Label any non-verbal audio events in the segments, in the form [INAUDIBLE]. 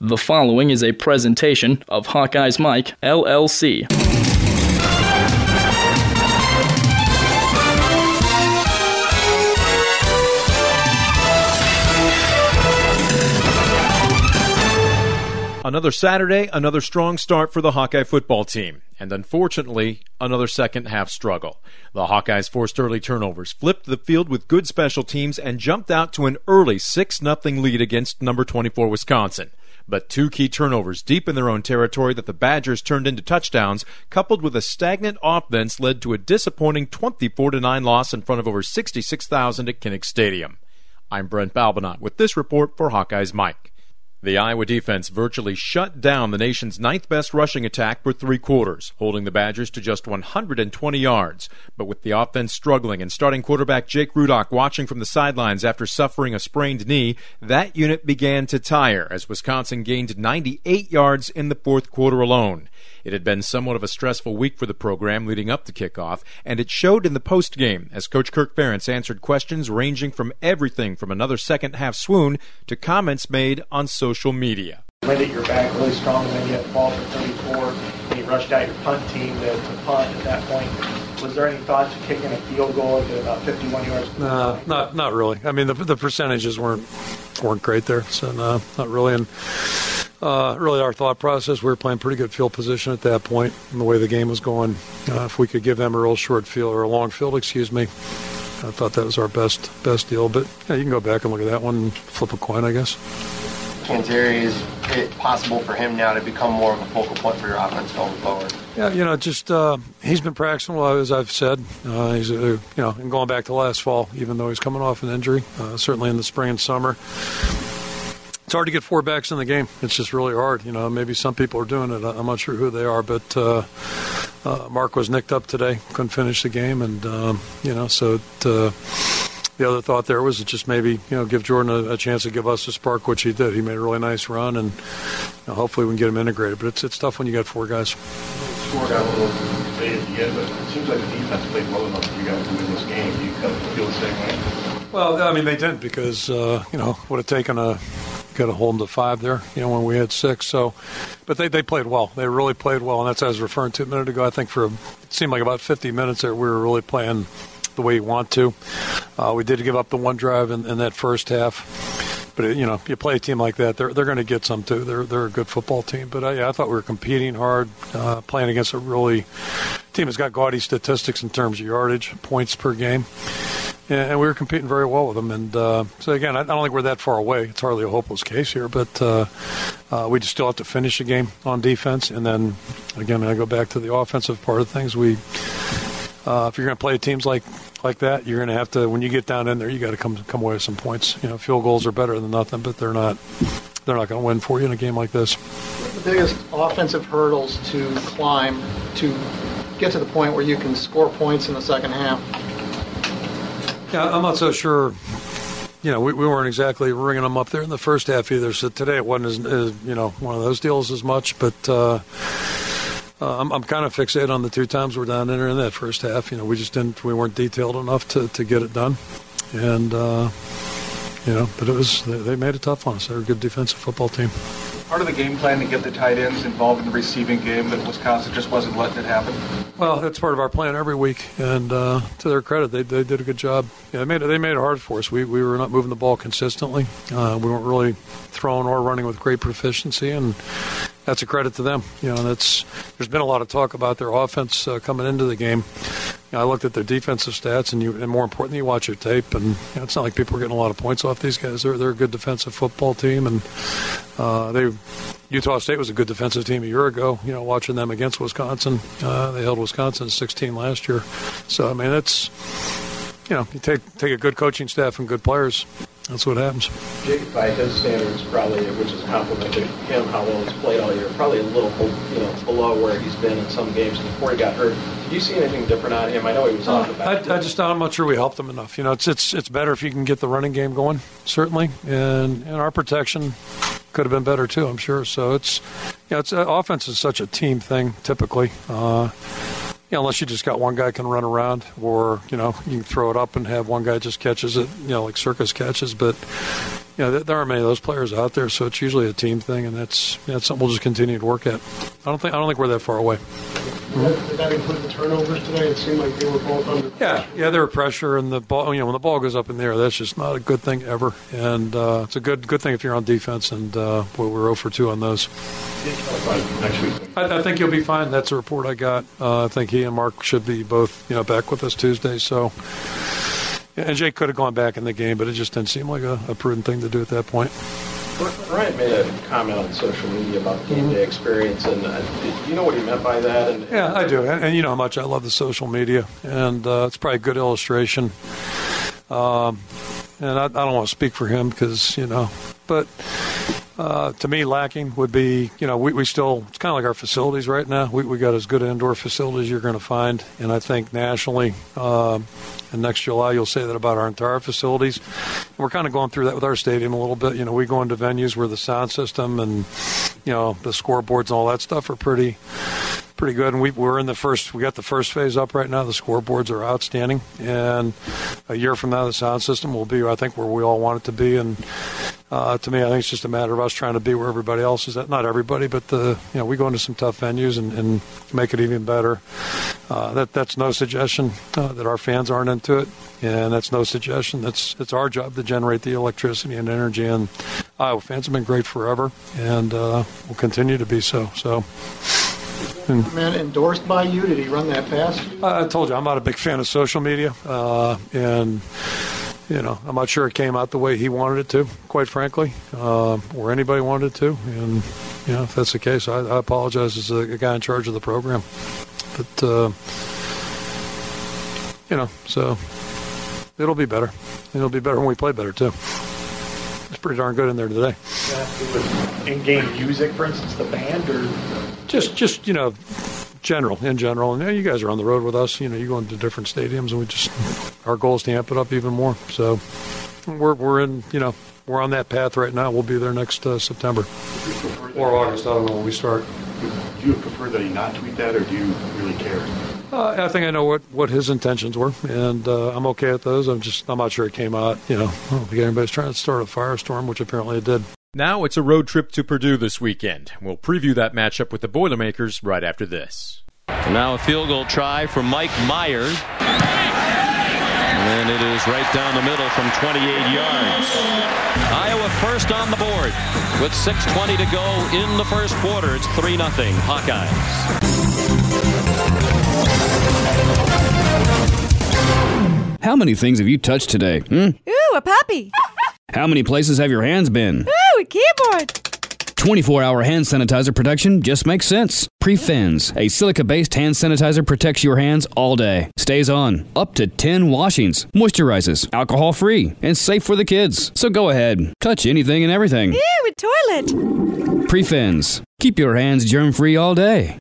The following is a presentation of Hawkeyes Mike, LLC. Another Saturday, another strong start for the Hawkeye football team, and unfortunately, another second half struggle. The Hawkeyes forced early turnovers, flipped the field with good special teams, and jumped out to an early 6 0 lead against number 24 Wisconsin. But two key turnovers deep in their own territory that the Badgers turned into touchdowns, coupled with a stagnant offense, led to a disappointing 24 9 loss in front of over 66,000 at Kinnick Stadium. I'm Brent Balbinot with this report for Hawkeyes Mike. The Iowa defense virtually shut down the nation's ninth best rushing attack for three quarters, holding the Badgers to just 120 yards. But with the offense struggling and starting quarterback Jake Rudock watching from the sidelines after suffering a sprained knee, that unit began to tire as Wisconsin gained 98 yards in the fourth quarter alone. It had been somewhat of a stressful week for the program leading up to kickoff, and it showed in the postgame as Coach Kirk Ferentz answered questions ranging from everything from another second half swoon to comments made on social media. Played at your back really strong, and then you had the ball for 34, and you rushed out your punt team to, to punt at that point. Was there any thought to kicking a field goal at about 51 yards? No, not not really. I mean, the the percentages weren't weren't great there, so no, not really. And uh, really, our thought process, we were playing pretty good field position at that point, and the way the game was going. Uh, if we could give them a real short field or a long field, excuse me, I thought that was our best best deal. But yeah, you can go back and look at that one and flip a coin, I guess. Canzeri, is it possible for him now to become more of a focal point for your offense going forward? Yeah, you know, just uh, he's been practicing well, as I've said. Uh, he's, uh, you know, and going back to last fall, even though he's coming off an injury, uh, certainly in the spring and summer. It's hard to get four backs in the game. It's just really hard. You know, maybe some people are doing it. I'm not sure who they are, but uh, uh, Mark was nicked up today, couldn't finish the game, and um, you know, so. It, the other thought there was just maybe you know give Jordan a, a, chance to give us a spark, which he did. He made a really nice run, and you know, hopefully we can get him integrated. But it's it's tough when you got four guys. Score got a little late at the end, but it seems like the defense played well enough for you guys to win this game. Do you kind of feel the same way? Well, I mean they didn't because uh, you know would have taken a got a hold to five there, you know, when we had six. So, but they, they played well. They really played well, and that's as I was referring to a minute ago. I think for it seemed like about 50 minutes there, we were really playing the way you want to. Uh, we did give up the one drive in, in that first half, but you know, you play a team like that, they're they're going to get some too. They're they're a good football team. But uh, yeah, I thought we were competing hard, uh, playing against a really team that's got gaudy statistics in terms of yardage, points per game. And we were competing very well with them. And uh, so, again, I don't think we're that far away. It's hardly a hopeless case here, but uh, uh, we just still have to finish the game on defense. And then, again, I go back to the offensive part of things. We, uh, if you're going to play teams like like that, you're going to have to. When you get down in there, you got to come come away with some points. You know, field goals are better than nothing, but they're not. They're not going to win for you in a game like this. The biggest offensive hurdles to climb to get to the point where you can score points in the second half. Yeah, I'm not so sure. You know, we, we weren't exactly ringing them up there in the first half either. So today it wasn't as, as you know one of those deals as much, but. Uh, uh, I'm, I'm kind of fixated on the two times we're down in there in that first half. You know, we just didn't, we weren't detailed enough to, to get it done, and uh, you know, but it was they, they made it tough on us. They're a good defensive football team. Part of the game plan to get the tight ends involved in the receiving game, but Wisconsin just wasn't letting it happen. Well, that's part of our plan every week, and uh, to their credit, they, they did a good job. Yeah, they made it, they made it hard for us. We we were not moving the ball consistently. Uh, we weren't really throwing or running with great proficiency, and that's a credit to them. You know, that's there's been a lot of talk about their offense uh, coming into the game. You know, I looked at their defensive stats, and you, and more importantly, you watch your tape, and you know, it's not like people are getting a lot of points off these guys. They're they're a good defensive football team, and uh, they Utah State was a good defensive team a year ago. You know, watching them against Wisconsin, uh, they held Wisconsin 16 last year. So I mean, it's you know, you take take a good coaching staff and good players, that's what happens. Jake, by his standards, probably, which is a compliment to him, how well he's played all year, probably a little, you know, below where he's been in some games before he got hurt. Did you see anything different on him? I know he was off the back. I, I just, I'm not sure we helped him enough. You know, it's it's it's better if you can get the running game going, certainly, and and our protection could have been better too. I'm sure. So it's, you know, it's uh, offense is such a team thing typically. Uh, you know, unless you just got one guy can run around, or you know, you can throw it up and have one guy just catches it, you know, like circus catches. But you know, there aren't many of those players out there, so it's usually a team thing, and that's that's something we'll just continue to work at. I don't think I don't think we're that far away. Did that include the turnovers today? It seemed like they were both under Yeah, yeah, there were pressure, and the ball. You know, when the ball goes up in the air, that's just not a good thing ever. And uh, it's a good good thing if you're on defense. And uh, boy, we're 0 for 2 on those. I, I think you'll be fine. That's a report I got. Uh, I think he and Mark should be both, you know, back with us Tuesday. So, and Jake could have gone back in the game, but it just didn't seem like a, a prudent thing to do at that point. Ryan made a comment on social media about game day experience, and uh, you know what he meant by that? And Yeah, I do, and, and you know how much I love the social media, and uh, it's probably a good illustration. Um, and I, I don't want to speak for him because you know, but uh, to me, lacking would be you know we, we still it's kind of like our facilities right now. We we got as good indoor facilities you're going to find, and I think nationally. Um, and next July, you'll say that about our entire facilities. And we're kind of going through that with our stadium a little bit. You know, we go into venues where the sound system and you know the scoreboards and all that stuff are pretty pretty good. And we, we're in the first, we got the first phase up right now. The scoreboards are outstanding. And a year from now, the sound system will be, I think, where we all want it to be. And uh, to me, I think it's just a matter of us trying to be where everybody else is at. Not everybody, but the, you know, we go into some tough venues and, and make it even better. Uh, that that's no suggestion uh, that our fans aren't into it, and that's no suggestion. That's it's our job to generate the electricity and energy. And Iowa fans have been great forever, and uh, will continue to be so. So. Man endorsed by you. Did he run that past you? I I told you I'm not a big fan of social media, uh, and you know I'm not sure it came out the way he wanted it to, quite frankly, uh, or anybody wanted it to. And you know if that's the case, I, I apologize as a, guy in charge of the program. But uh, you know, so it'll be better. It'll be better when we play better too. It's pretty darn good in there today. In-game music, for instance, the band, or Just, just you know, general in general. And yeah, you guys are on the road with us. You know, you go into different stadiums, and we just our goal is to amp it up even more. So we're we're in you know we're on that path right now. We'll be there next uh, September or August. I don't know when we start. Do you prefer that he not tweet that, or do you really care? Uh, I think I know what, what his intentions were, and uh, I'm okay with those. I'm just I'm not sure it came out. You know, I don't think anybody's trying to start a firestorm, which apparently it did. Now it's a road trip to Purdue this weekend. We'll preview that matchup with the Boilermakers right after this. Now a field goal try for Mike Myers. And it is right down the middle from 28 yards. Iowa first on the board with 6.20 to go in the first quarter. It's 3 0 Hawkeyes. How many things have you touched today? Hmm? Ooh, a puppy. [LAUGHS] How many places have your hands been? Ooh, a keyboard. 24 hour hand sanitizer protection just makes sense. Prefins, a silica based hand sanitizer, protects your hands all day. Stays on up to 10 washings, moisturizes, alcohol free, and safe for the kids. So go ahead, touch anything and everything. Ooh, a toilet. Prefins, keep your hands germ free all day.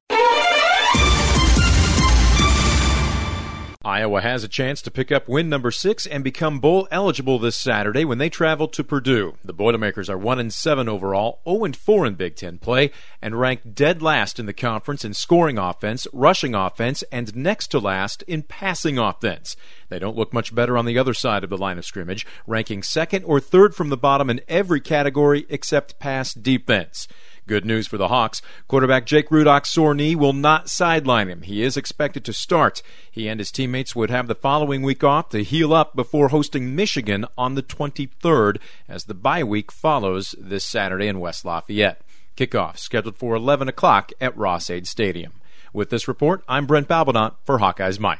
Iowa has a chance to pick up win number six and become bowl eligible this Saturday when they travel to Purdue. The Boilermakers are one and seven overall, 0 and four in Big Ten play, and ranked dead last in the conference in scoring offense, rushing offense, and next to last in passing offense. They don't look much better on the other side of the line of scrimmage, ranking second or third from the bottom in every category except pass defense. Good news for the Hawks. Quarterback Jake Rudock's sore knee will not sideline him. He is expected to start. He and his teammates would have the following week off to heal up before hosting Michigan on the 23rd as the bye week follows this Saturday in West Lafayette. Kickoff scheduled for 11 o'clock at Ross-Ade Stadium. With this report, I'm Brent Balbinot for Hawkeyes Mike.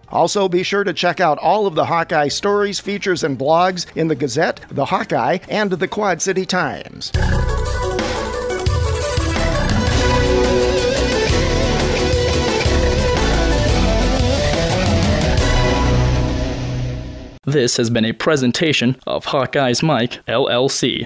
Also, be sure to check out all of the Hawkeye stories, features, and blogs in the Gazette, the Hawkeye, and the Quad City Times. This has been a presentation of Hawkeye's Mike, LLC.